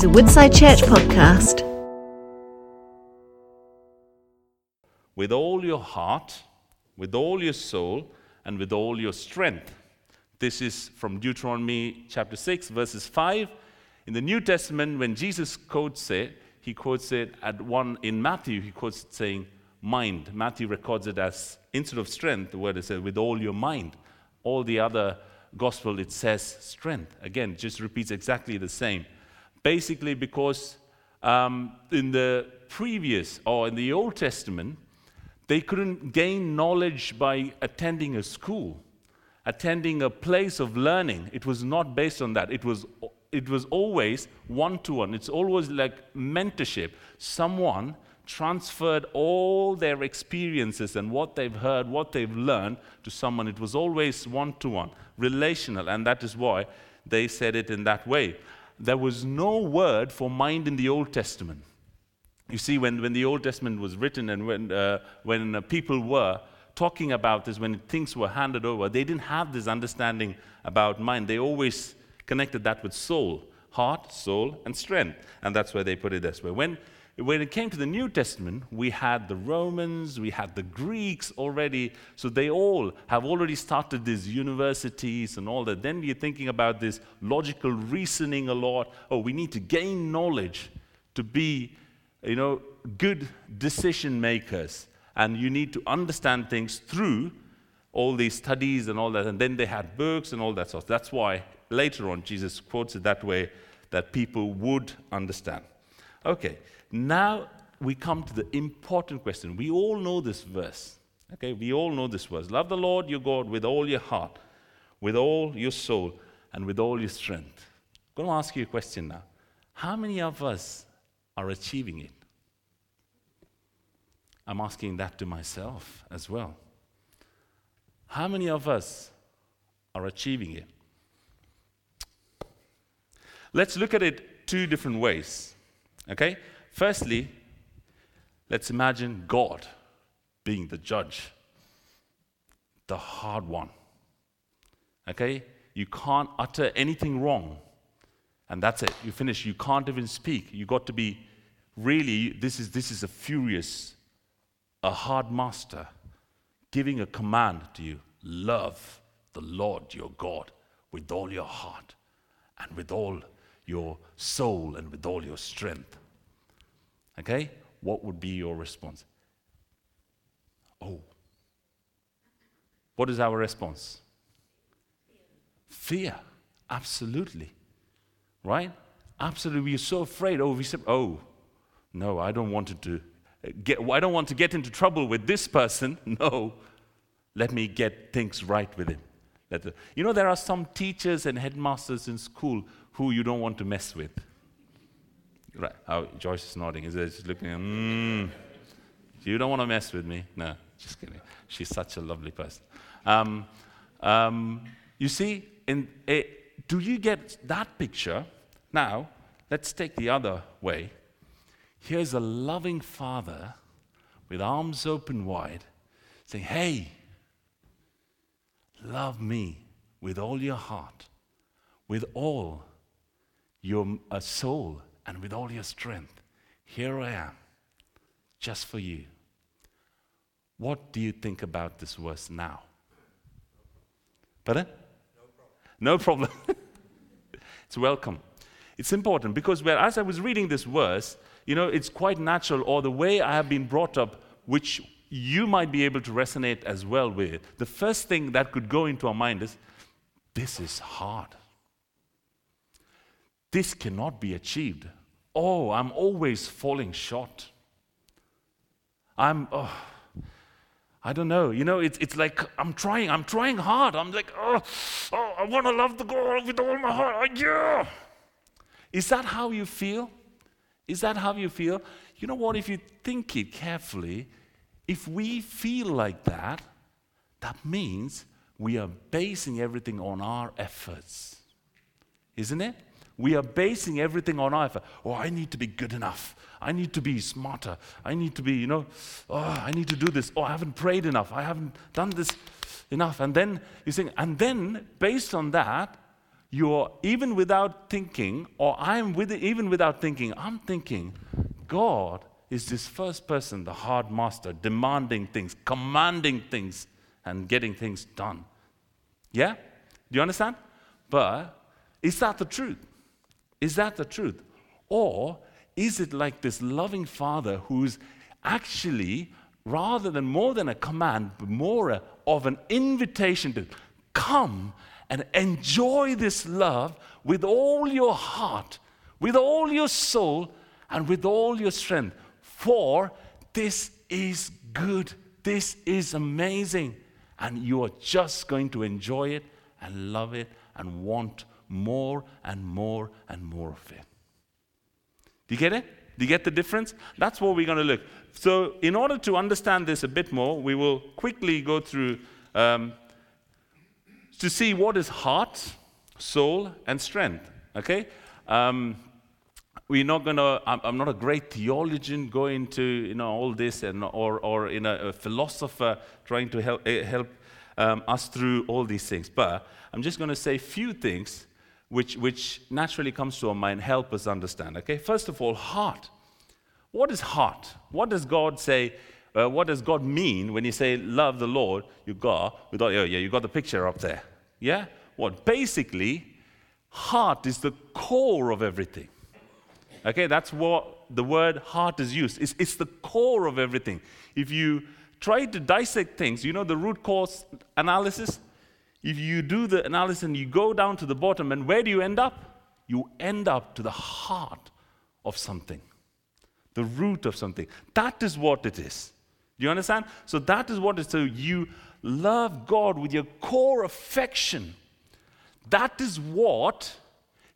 is a Woodside Church podcast. with all your heart, with all your soul, and with all your strength. This is from Deuteronomy chapter 6, verses 5. In the New Testament, when Jesus quotes it, he quotes it at one in Matthew, he quotes it saying, mind. Matthew records it as, instead of strength, the word is said, with all your mind. All the other gospel, it says strength. Again, just repeats exactly the same. Basically, because um, in the previous or in the Old Testament, they couldn't gain knowledge by attending a school, attending a place of learning. It was not based on that. It was, it was always one to one. It's always like mentorship. Someone transferred all their experiences and what they've heard, what they've learned to someone. It was always one to one, relational, and that is why they said it in that way. There was no word for mind in the Old Testament. You see, when, when the Old Testament was written and when, uh, when uh, people were talking about this, when things were handed over, they didn't have this understanding about mind. They always connected that with soul, heart, soul, and strength. And that's why they put it this way. When, when it came to the New Testament, we had the Romans, we had the Greeks already, so they all have already started these universities and all that. Then you're thinking about this logical reasoning a lot. Oh, we need to gain knowledge to be you know, good decision makers. And you need to understand things through all these studies and all that. And then they had books and all that stuff. That's why later on Jesus quotes it that way that people would understand. Okay, now we come to the important question. We all know this verse. Okay, we all know this verse. Love the Lord your God with all your heart, with all your soul, and with all your strength. I'm going to ask you a question now. How many of us are achieving it? I'm asking that to myself as well. How many of us are achieving it? Let's look at it two different ways. Okay? Firstly, let's imagine God being the judge, the hard one. Okay? You can't utter anything wrong. And that's it. You finish. You can't even speak. You got to be really, this is, this is a furious, a hard master giving a command to you love the Lord your God with all your heart and with all your soul and with all your strength. Okay? What would be your response? Oh. What is our response? Fear. Absolutely. Right? Absolutely. We're so afraid. Oh, we said, oh, no, I don't want to get, I don't want to get into trouble with this person. No. Let me get things right with him. The, you know, there are some teachers and headmasters in school who you don't want to mess with. Oh, Joyce is nodding. Is She's looking, mm, you don't want to mess with me? No, just kidding. She's such a lovely person. Um, um, you see, in a, do you get that picture? Now, let's take the other way. Here's a loving father with arms open wide saying, Hey, love me with all your heart, with all your uh, soul, and with all your strength. Here I am, just for you. What do you think about this verse now? Pardon? No problem. No problem. it's welcome. It's important because as I was reading this verse, you know, it's quite natural, or the way I have been brought up, which you might be able to resonate as well with. The first thing that could go into our mind is this is hard. This cannot be achieved. Oh, I'm always falling short. I'm, oh, I don't know. You know, it's, it's like I'm trying, I'm trying hard. I'm like, oh, oh I want to love the God with all my heart. Oh, yeah. Is that how you feel? Is that how you feel? You know what? If you think it carefully, if we feel like that, that means we are basing everything on our efforts. Isn't it? We are basing everything on our effort. Oh, I need to be good enough. I need to be smarter. I need to be, you know, oh, I need to do this. Oh, I haven't prayed enough. I haven't done this enough. And then you think, and then based on that, you're even without thinking, or I'm with it, even without thinking, I'm thinking, God is this first person, the hard master, demanding things, commanding things, and getting things done. Yeah? Do you understand? But is that the truth? Is that the truth? Or is it like this loving father who's actually, rather than more than a command, more of an invitation to come and enjoy this love with all your heart, with all your soul, and with all your strength? For this is good, this is amazing, and you are just going to enjoy it and love it and want more and more and more of it. Do you get it? Do you get the difference? That's what we're going to look. So, in order to understand this a bit more, we will quickly go through um, to see what is heart, soul, and strength. Okay? Um, we're not going to, I'm, not a great theologian going into you know, all this and, or, or in a, a philosopher trying to help, uh, help um, us through all these things. But I'm just going to say a few things which, which naturally comes to our mind, help us understand. Okay, first of all, heart. What is heart? What does God say? Uh, what does God mean when He say love the Lord? You got without oh yeah, you got the picture up there. Yeah. What basically, heart is the core of everything. Okay, that's what the word heart is used. It's, it's the core of everything. If you try to dissect things, you know the root cause analysis. If you do the analysis and you go down to the bottom, and where do you end up? You end up to the heart of something, the root of something. That is what it is. Do you understand? So that is what it is. So you love God with your core affection. That is what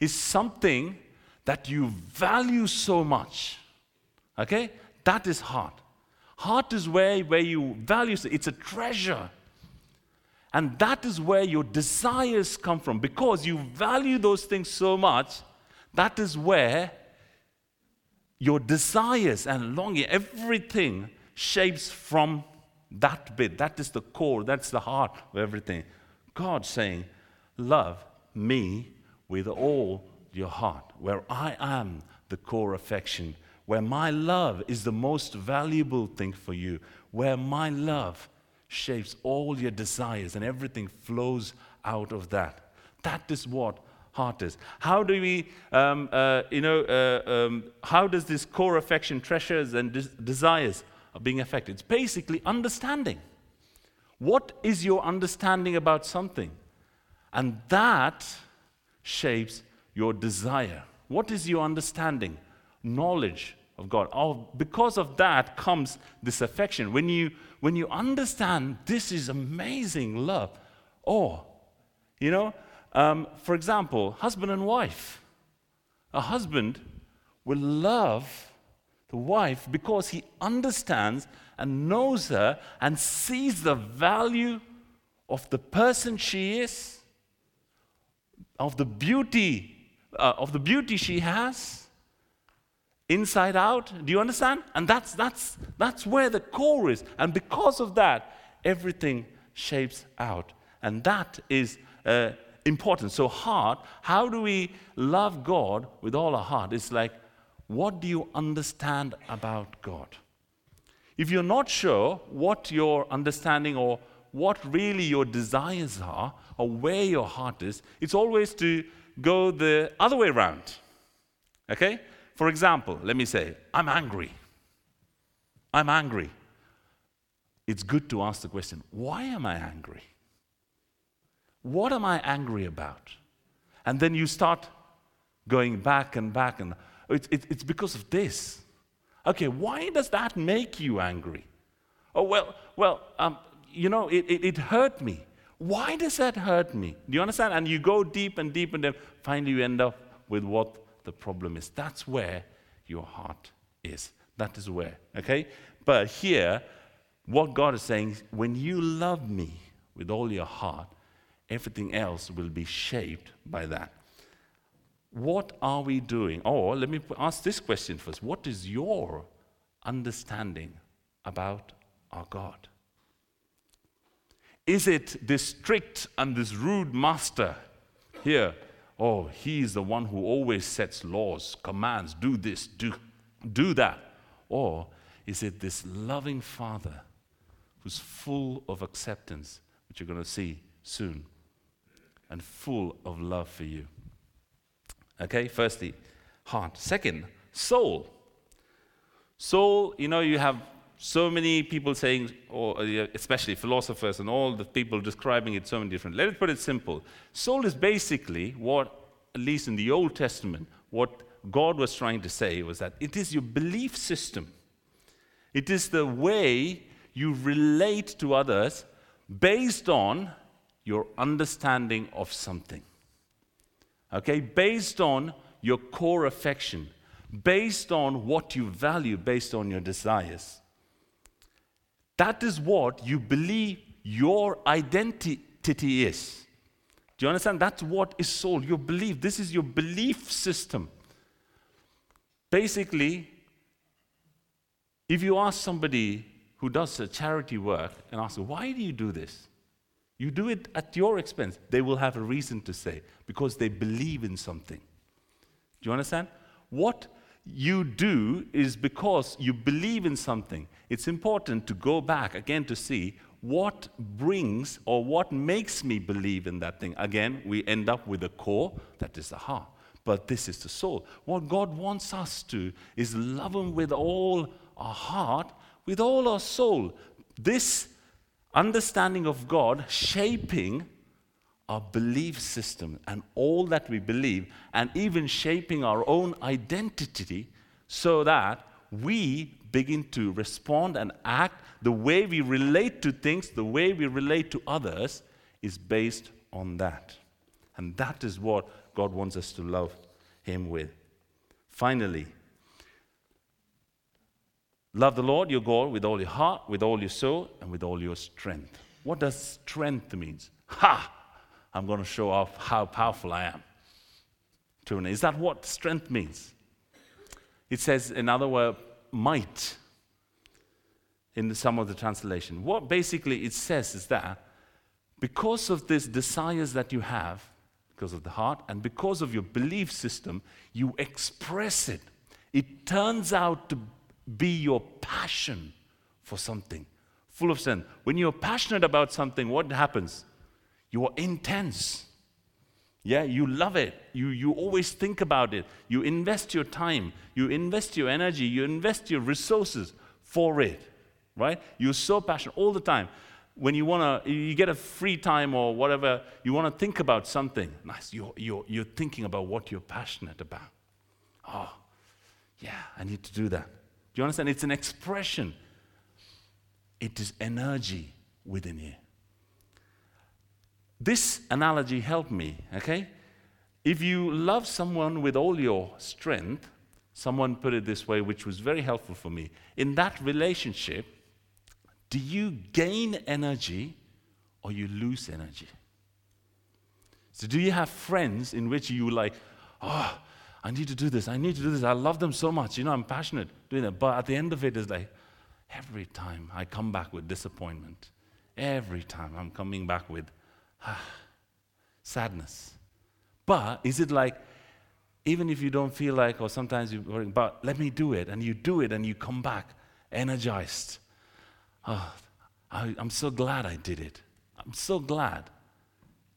is something that you value so much. Okay? That is heart. Heart is where, where you value, it's a treasure. And that is where your desires come from. Because you value those things so much, that is where your desires and longing, everything shapes from that bit. That is the core, that's the heart of everything. God saying, Love me with all your heart, where I am the core affection, where my love is the most valuable thing for you, where my love shapes all your desires and everything flows out of that. That is what heart is. How do we, um, uh, you know, uh, um, how does this core affection, treasures, and des- desires are being affected? It's basically understanding. What is your understanding about something? And that shapes your desire. What is your understanding? Knowledge of God. Oh, because of that comes this affection. When you when you understand this is amazing love, or, you know, um, for example, husband and wife. A husband will love the wife because he understands and knows her and sees the value of the person she is, of the beauty, uh, of the beauty she has inside out. Do you understand? And that's, that's, that's where the core is. And because of that, everything shapes out. And that is uh, important. So, heart, how do we love God with all our heart? It's like, what do you understand about God? If you're not sure what your understanding or what really your desires are or where your heart is, it's always to go the other way around. Okay? For example, let me say, I'm angry. I'm angry. It's good to ask the question, why am I angry? What am I angry about? And then you start going back and back, and it's, it's because of this. Okay, why does that make you angry? Oh, well, well, um, you know, it, it, it hurt me. Why does that hurt me? Do you understand? And you go deep and deep, and then finally you end up with what the problem is. That's where your heart is. That is where, okay? But here, what God is saying, when you love me with all your heart, everything else will be shaped by that. What are we doing? Or let me ask this question first What is your understanding about our God? Is it this strict and this rude master here oh, he's the one who always sets laws, commands, do this, do, do that? Or is it this loving Father who's full of acceptance, which you're going to see soon, and full of love for you? Okay, firstly, heart. Second, soul. Soul, you know, you have so many people saying, or uh, especially philosophers and all the people describing it so many different. Let me put it simple. Soul is basically what, at least in the Old Testament, what God was trying to say was that it is your belief system. It is the way you relate to others based on your understanding of something. Okay, based on your core affection, based on what you value, based on your desires. That is what you believe your identity is. Do you understand? That's what is soul. Your belief. This is your belief system. Basically, if you ask somebody who does a charity work and ask, why do you do this? You do it at your expense. They will have a reason to say because they believe in something. Do you understand? What you do is because you believe in something. It's important to go back again to see what brings or what makes me believe in that thing. Again, we end up with a core that is the heart, but this is the soul. What God wants us to is love Him with all our heart, with all our soul. This understanding of God shaping our belief system and all that we believe, and even shaping our own identity so that we begin to respond and act the way we relate to things, the way we relate to others, is based on that. And that is what God wants us to love Him with. Finally, love the Lord your God with all your heart, with all your soul, and with all your strength. What does strength mean? Ha! I'm going to show off how powerful I am. Is that what strength means? It says, in other words, might in some of the translation. What basically it says is that because of these desires that you have, because of the heart, and because of your belief system, you express it. It turns out to be your passion for something, full of sin. When you're passionate about something, what happens? You are intense. Yeah, you love it. You, you always think about it. You invest your time. You invest your energy. You invest your resources for it. Right? You're so passionate all the time. When you want to, you get a free time or whatever, you want to think about something. Nice. You're, you're, you're thinking about what you're passionate about. Oh, yeah, I need to do that. Do you understand? It's an expression, it is energy within you. This analogy helped me, okay? If you love someone with all your strength, someone put it this way, which was very helpful for me. In that relationship, do you gain energy or you lose energy? So, do you have friends in which you like, oh, I need to do this, I need to do this, I love them so much, you know, I'm passionate doing it. But at the end of it, it's like, every time I come back with disappointment, every time I'm coming back with, sadness. But is it like, even if you don't feel like, or sometimes you worry, but let me do it, and you do it, and you come back energized. Oh, I, I'm so glad I did it. I'm so glad.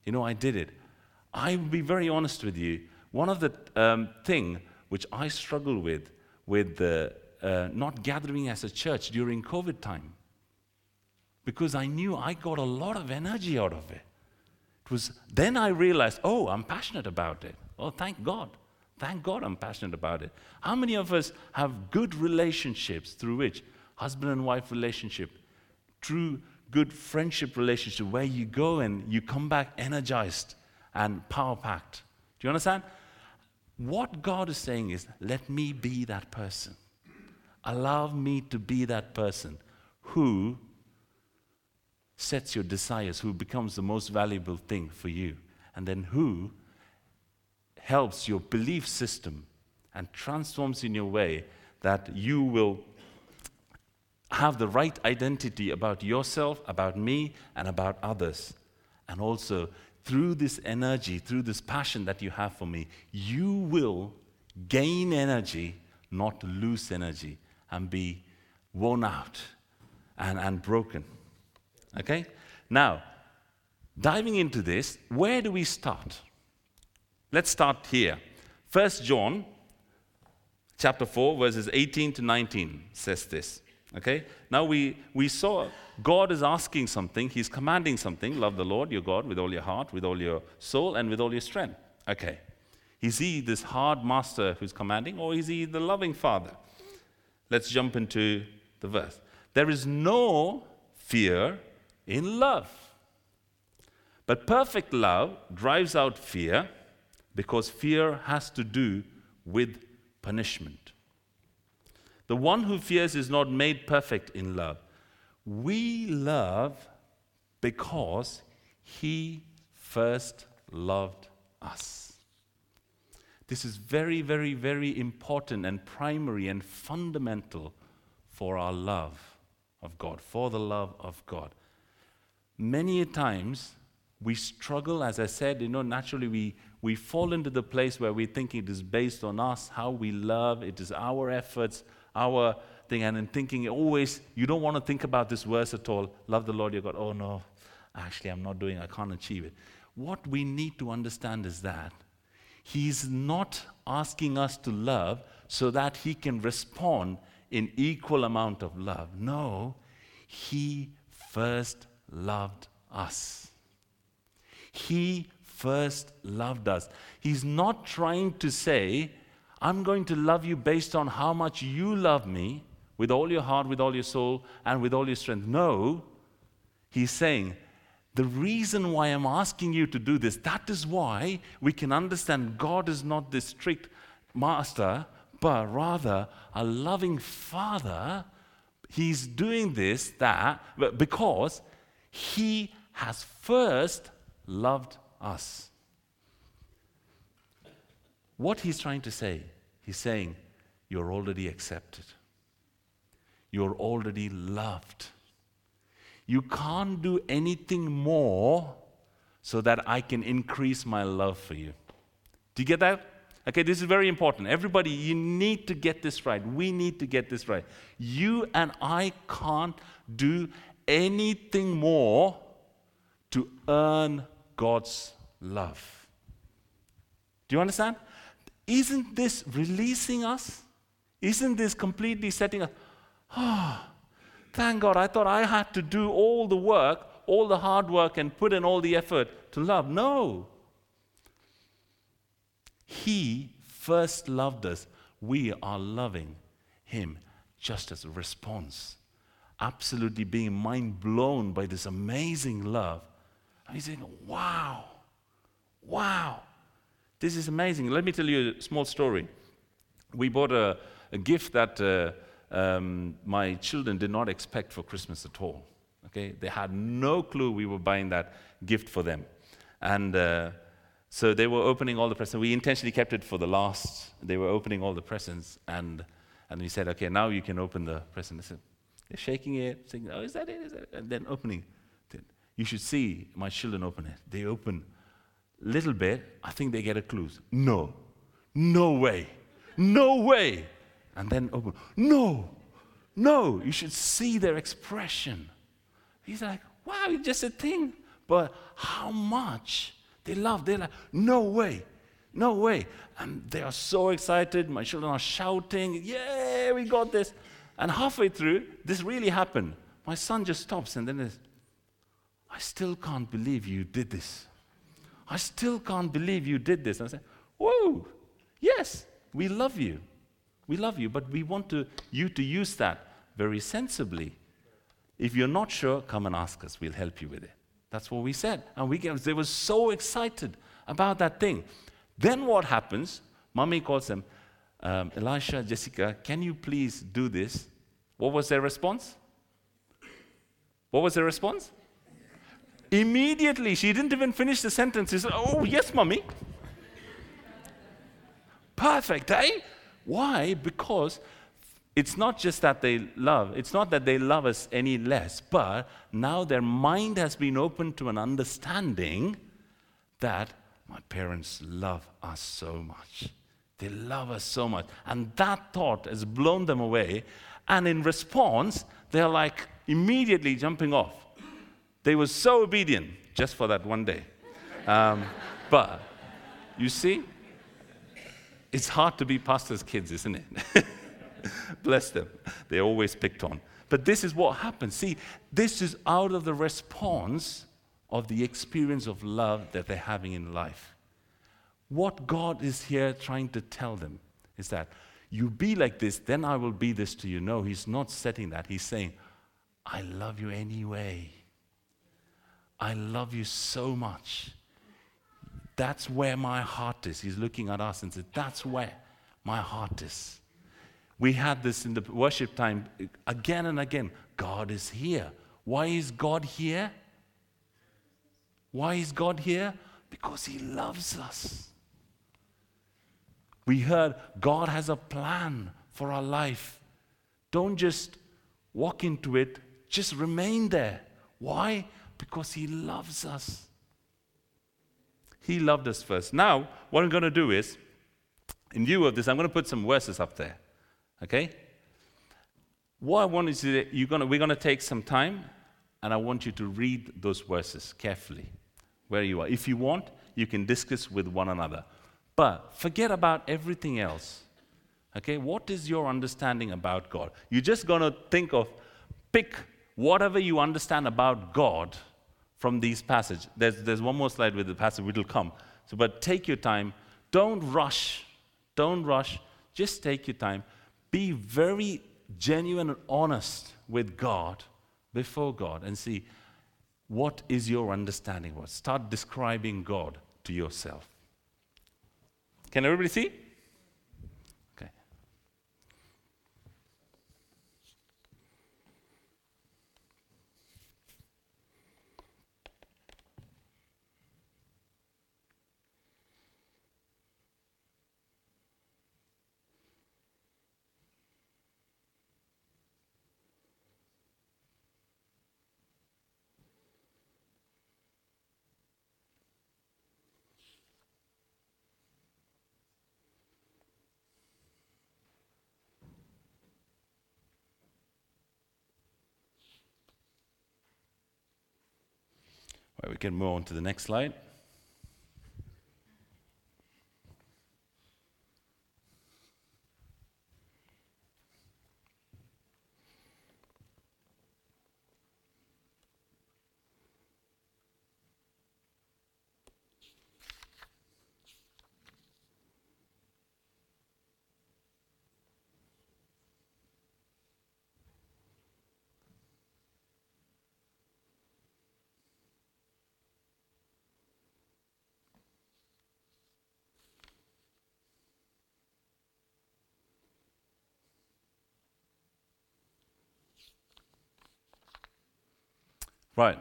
You know, I did it. I will be very honest with you. One of the um, thing which I struggle with, with the, uh, not gathering as a church during COVID time, because I knew I got a lot of energy out of it. It was then I realized, oh, I'm passionate about it. Oh, thank God. Thank God I'm passionate about it. How many of us have good relationships through which husband and wife relationship, true good friendship relationship where you go and you come back energized and power packed. Do you understand? What God is saying is, let me be that person. Allow me to be that person who sets your desires, who becomes the most valuable thing for you, and then who helps your belief system and transforms in your way that you will have the right identity about yourself, about me, and about others. And also through this energy, through this passion that you have for me, you will gain energy, not lose energy, and be worn out and, and broken. Okay? Now, diving into this, where do we start? Let's start here. First John chapter 4, verses 18 to 19 says this. Okay? Now we, we saw God is asking something, He's commanding something love the Lord your God with all your heart, with all your soul, and with all your strength. Okay. Is He this hard master who's commanding, or is He the loving Father? Let's jump into the verse. There is no fear in love. But perfect love drives out fear because fear has to do with punishment. The one who fears is not made perfect in love. We love because he first loved us. This is very, very, very important and primary and fundamental for our love of God, for the love of God. Many times we struggle, as I said, you know, naturally we, we fall into the place where we think it is based on us, how we love, it is our efforts, our thing, and in thinking always, you don't want to think about this verse at all. Love the Lord your God. Oh no, actually, I'm not doing, I can't achieve it. What we need to understand is that He's not asking us to love so that He can respond in equal amount of love. No, He first loved us. He first loved us. He's not trying to say, I'm going to love you based on how much you love me with all your heart, with all your soul, and with all your strength. No, he's saying, the reason why I'm asking you to do this, that is why we can understand God is not this strict master, but rather a loving father. He's doing this that because he has first loved us. What he's trying to say, he's saying, You're already accepted, you're already loved. You can't do anything more so that I can increase my love for you. Do you get that? Okay, this is very important. Everybody, you need to get this right. We need to get this right. You and I can't do anything more to earn God's love. Do you understand? Isn't this releasing us? Isn't this completely setting us? Oh, thank God. I thought I had to do all the work, all the hard work, and put in all the effort to love. No. He first loved us. We are loving Him just as a response. Absolutely being mind blown by this amazing love. And he's saying, Wow, wow. This is amazing. Let me tell you a small story. We bought a, a gift that uh, um, my children did not expect for Christmas at all. Okay, they had no clue we were buying that gift for them, and uh, so they were opening all the presents. We intentionally kept it for the last. They were opening all the presents, and and we said, okay, now you can open the present. They said, they're shaking it, saying, "Oh, is that it? Is that it? And then opening. You should see my children open it. They open little bit, I think they get a clue. No, no way, no way. And then open, no, no. You should see their expression. He's like, wow, it's just a thing. But how much they love, they're like, no way, no way. And they are so excited. My children are shouting, yeah, we got this. And halfway through, this really happened. My son just stops and then says, I still can't believe you did this. I still can't believe you did this. And I say, Whoa, yes, we love you. We love you, but we want to, you to use that very sensibly. If you're not sure, come and ask us. We'll help you with it. That's what we said. And we they were so excited about that thing. Then what happens? Mommy calls them, um, Elisha, Jessica, can you please do this? What was their response? What was their response? Immediately, she didn't even finish the sentence. She said, Oh, yes, mommy. Perfect, eh? Why? Because it's not just that they love, it's not that they love us any less, but now their mind has been opened to an understanding that my parents love us so much. They love us so much. And that thought has blown them away. And in response, they're like immediately jumping off. They were so obedient just for that one day. Um, but you see, it's hard to be pastor's kids, isn't it? Bless them. They're always picked on. But this is what happens. See, this is out of the response of the experience of love that they're having in life. What God is here trying to tell them is that you be like this, then I will be this to you. No, He's not setting that. He's saying, I love you anyway. I love you so much. That's where my heart is. He's looking at us and said, That's where my heart is. We had this in the worship time again and again. God is here. Why is God here? Why is God here? Because He loves us. We heard God has a plan for our life. Don't just walk into it, just remain there. Why? Because He loves us. He loved us first. Now, what I'm going to do is, in view of this, I'm going to put some verses up there. Okay? What I want is that you're gonna, we're going to take some time and I want you to read those verses carefully where you are. If you want, you can discuss with one another. But forget about everything else. Okay? What is your understanding about God? You're just going to think of, pick whatever you understand about God from these passages. There's, there's one more slide with the passage, will come. So, but take your time. Don't rush. Don't rush. Just take your time. Be very genuine and honest with God before God and see what is your understanding was. Start describing God to yourself. Can everybody see? Right, we can move on to the next slide. Right.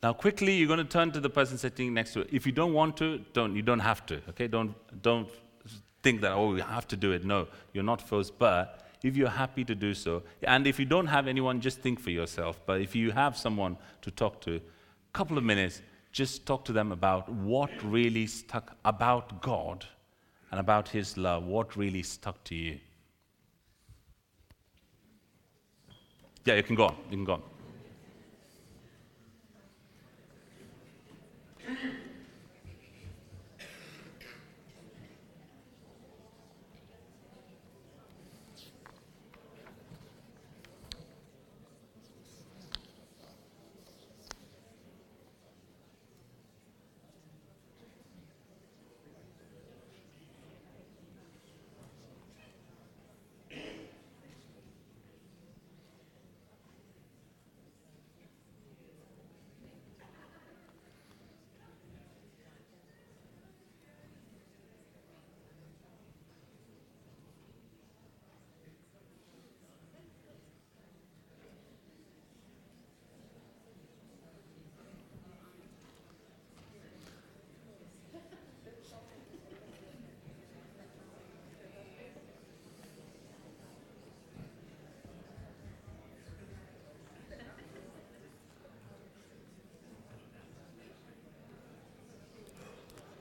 Now, quickly, you're going to turn to the person sitting next to it. If you don't want to, don't. You don't have to. Okay? Don't don't think that oh, you have to do it. No, you're not forced. But if you're happy to do so, and if you don't have anyone, just think for yourself. But if you have someone to talk to, a couple of minutes, just talk to them about what really stuck about God and about His love. What really stuck to you? Yeah, you can go on. You can go on.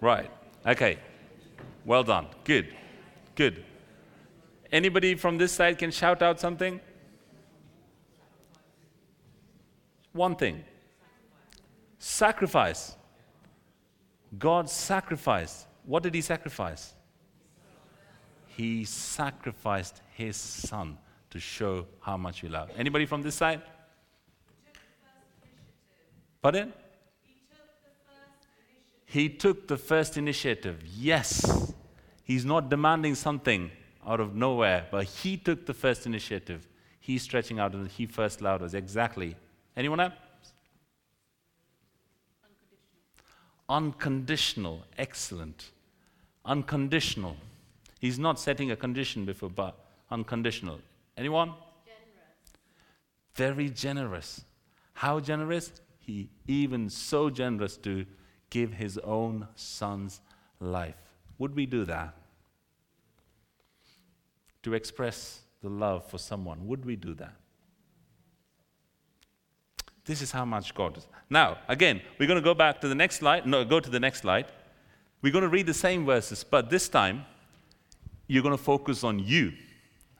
Right. Okay. Well done. Good. Good. Anybody from this side can shout out something? One thing sacrifice. God sacrificed. What did He sacrifice? He sacrificed His Son to show how much He loved. Anybody from this side? Pardon? He took the first initiative. Yes. He's not demanding something out of nowhere, but he took the first initiative. He's stretching out and he first loved us. Exactly. Anyone else? Unconditional. Excellent. Unconditional. He's not setting a condition before, but unconditional. Anyone? Generous. Very generous. How generous? He even so generous to give his own son's life. Would we do that? To express the love for someone, would we do that? This is how much God is. Now, again, we're going to go back to the next slide. No, go to the next slide. We're going to read the same verses, but this time you're going to focus on you.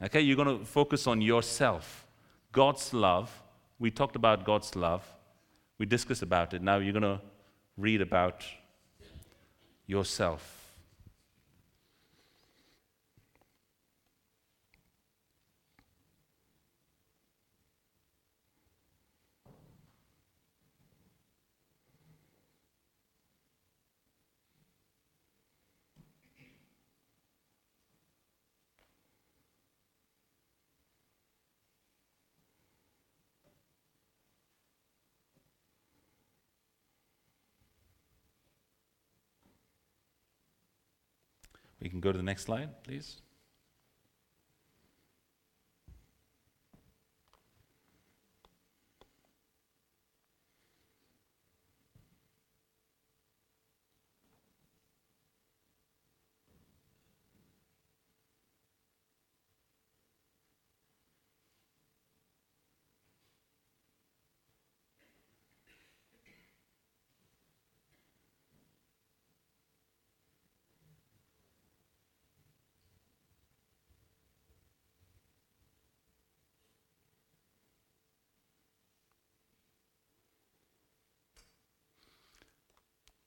Okay? You're going to focus on yourself. God's love. We talked about God's love. We discussed about it. Now you're going to read about yourself. We can go to the next slide, please.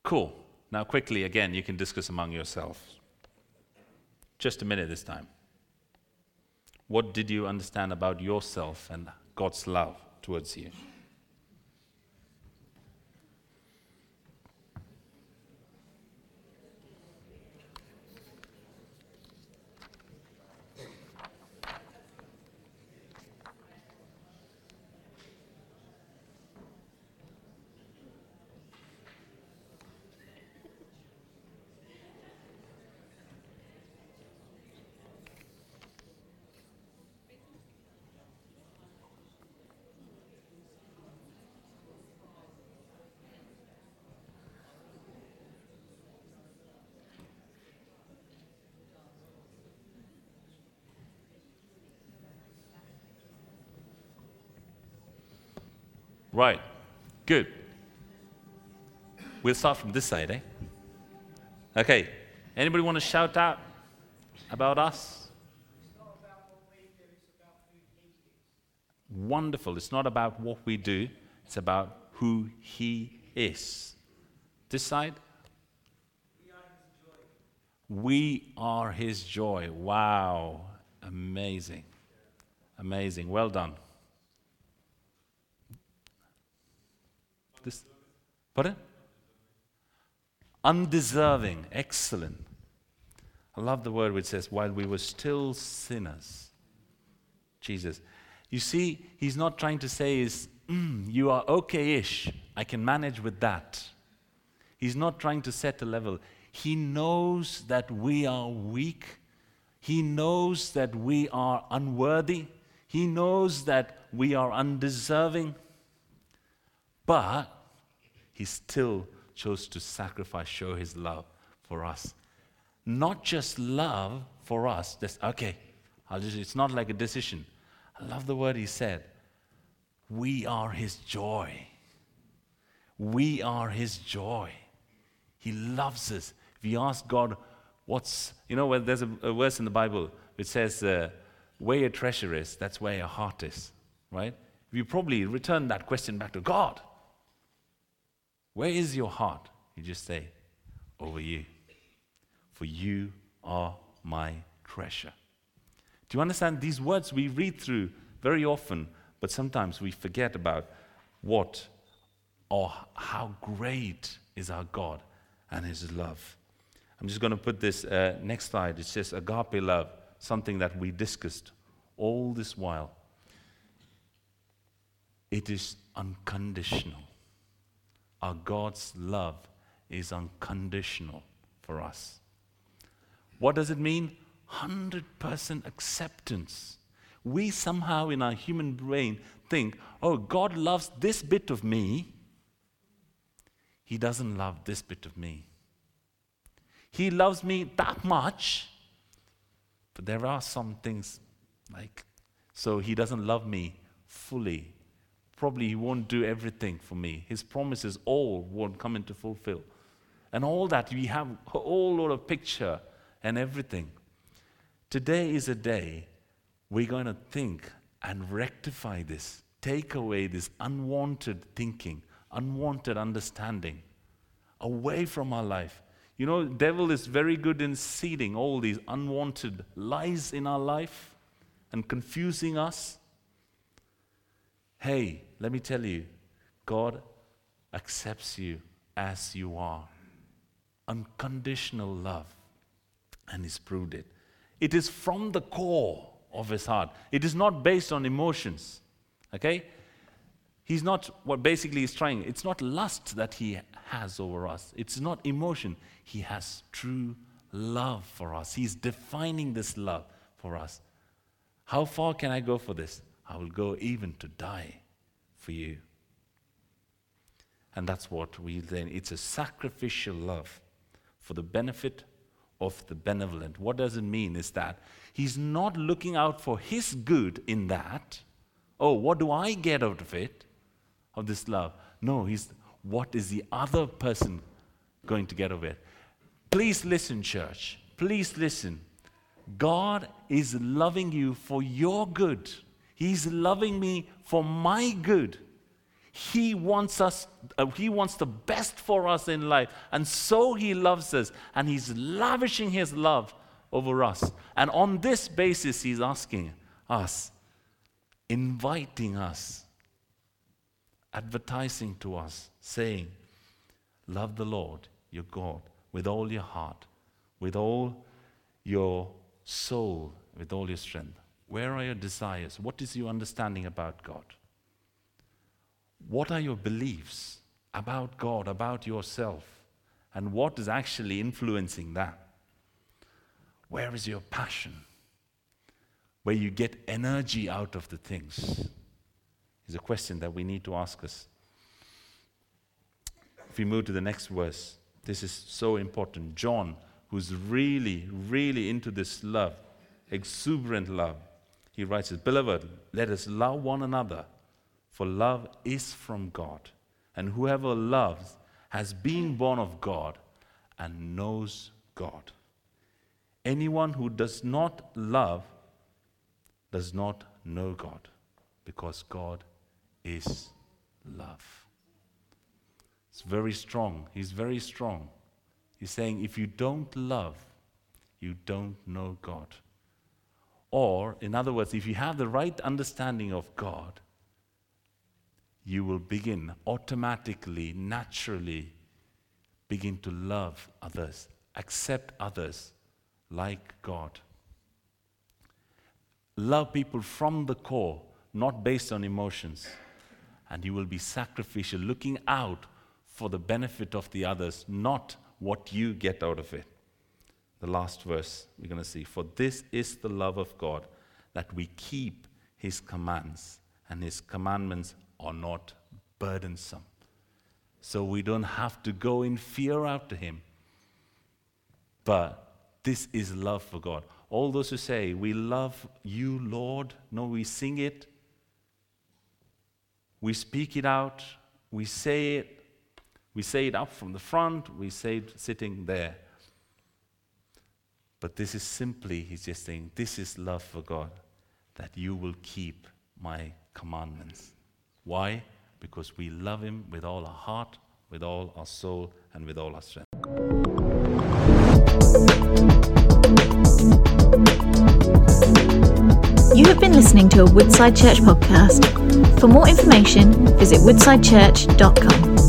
Cool. Now, quickly, again, you can discuss among yourselves. Just a minute this time. What did you understand about yourself and God's love towards you? Right. Good. We'll start from this side, eh? Okay. Anybody want to shout out about us? Wonderful. It's not about what we do, it's about who He is. This side? We are His joy. Wow. Amazing. Amazing. Well done. This, pardon? Undeserving. Excellent. I love the word which says, while we were still sinners. Jesus. You see, he's not trying to say is, mm, you are okay-ish. I can manage with that. He's not trying to set a level. He knows that we are weak. He knows that we are unworthy. He knows that we are undeserving. But he still chose to sacrifice, show his love for us. Not just love for us, just, okay, just, it's not like a decision. I love the word he said. We are his joy. We are his joy. He loves us. If you ask God, what's, you know, when there's a, a verse in the Bible which says, uh, where your treasure is, that's where your heart is, right? You probably return that question back to God. Where is your heart? You just say, over you. For you are my treasure. Do you understand? These words we read through very often, but sometimes we forget about what or how great is our God and His love. I'm just going to put this uh, next slide. It says agape love, something that we discussed all this while. It is unconditional. Our God's love is unconditional for us. What does it mean? 100% acceptance. We somehow in our human brain think, oh, God loves this bit of me. He doesn't love this bit of me. He loves me that much, but there are some things like, so he doesn't love me fully. Probably he won't do everything for me. His promises all won't come into fulfill. And all that, we have a whole lot of picture and everything. Today is a day we're going to think and rectify this, take away this unwanted thinking, unwanted understanding away from our life you know, devil is very good in seeding all these unwanted lies in our life and confusing us. Hey, let me tell you, God accepts you as you are. Unconditional love. And He's proved it. It is from the core of His heart, it is not based on emotions. Okay? He's not what basically he's trying. It's not lust that he has over us. It's not emotion. He has true love for us. He's defining this love for us. How far can I go for this? I will go even to die for you. And that's what we then, it's a sacrificial love for the benefit of the benevolent. What does it mean is that he's not looking out for his good in that. Oh, what do I get out of it? Of this love. No, he's what is the other person going to get out of it? Please listen, church. Please listen. God is loving you for your good. He's loving me for my good. He wants us, uh, He wants the best for us in life. And so He loves us. And He's lavishing His love over us. And on this basis, He's asking us, inviting us advertising to us, saying, Love the Lord your God with all your heart, with all your soul, with all your strength. Where are your desires? What is your understanding about God? What are your beliefs about God, about yourself? And what is actually influencing that? Where is your passion? Where you get energy out of the things is a question that we need to ask us. If we move to the next verse, this is so important. John, who's really, really into this love, exuberant love, he writes Beloved, let us love one another, for love is from God. And whoever loves has been born of God and knows God. Anyone who does not love does not know God, because God is love. It's very strong. He's very strong. He's saying, if you don't love, you don't know God. Or, in other words, if you have the right understanding of God, you will begin automatically, naturally, begin to love others, accept others like God. Love people from the core, not based on emotions and you will be sacrificial, looking out for the benefit of the others, not what you get out of it. The last verse we're going to see For this is the love of God, that we keep his commands, and his commandments are not burdensome. So we don't have to go in fear after him. But this is love for God. All those who say, We love you, Lord, no, we sing it, we speak it out, we say it, we say it up from the front, we say it sitting there. But this is simply, he's just saying, this is love for God, that you will keep my commandments. Why? Because we love him with all our heart, with all our soul, and with all our strength. You have been listening to a Woodside Church podcast. For more information, visit woodsidechurch.com.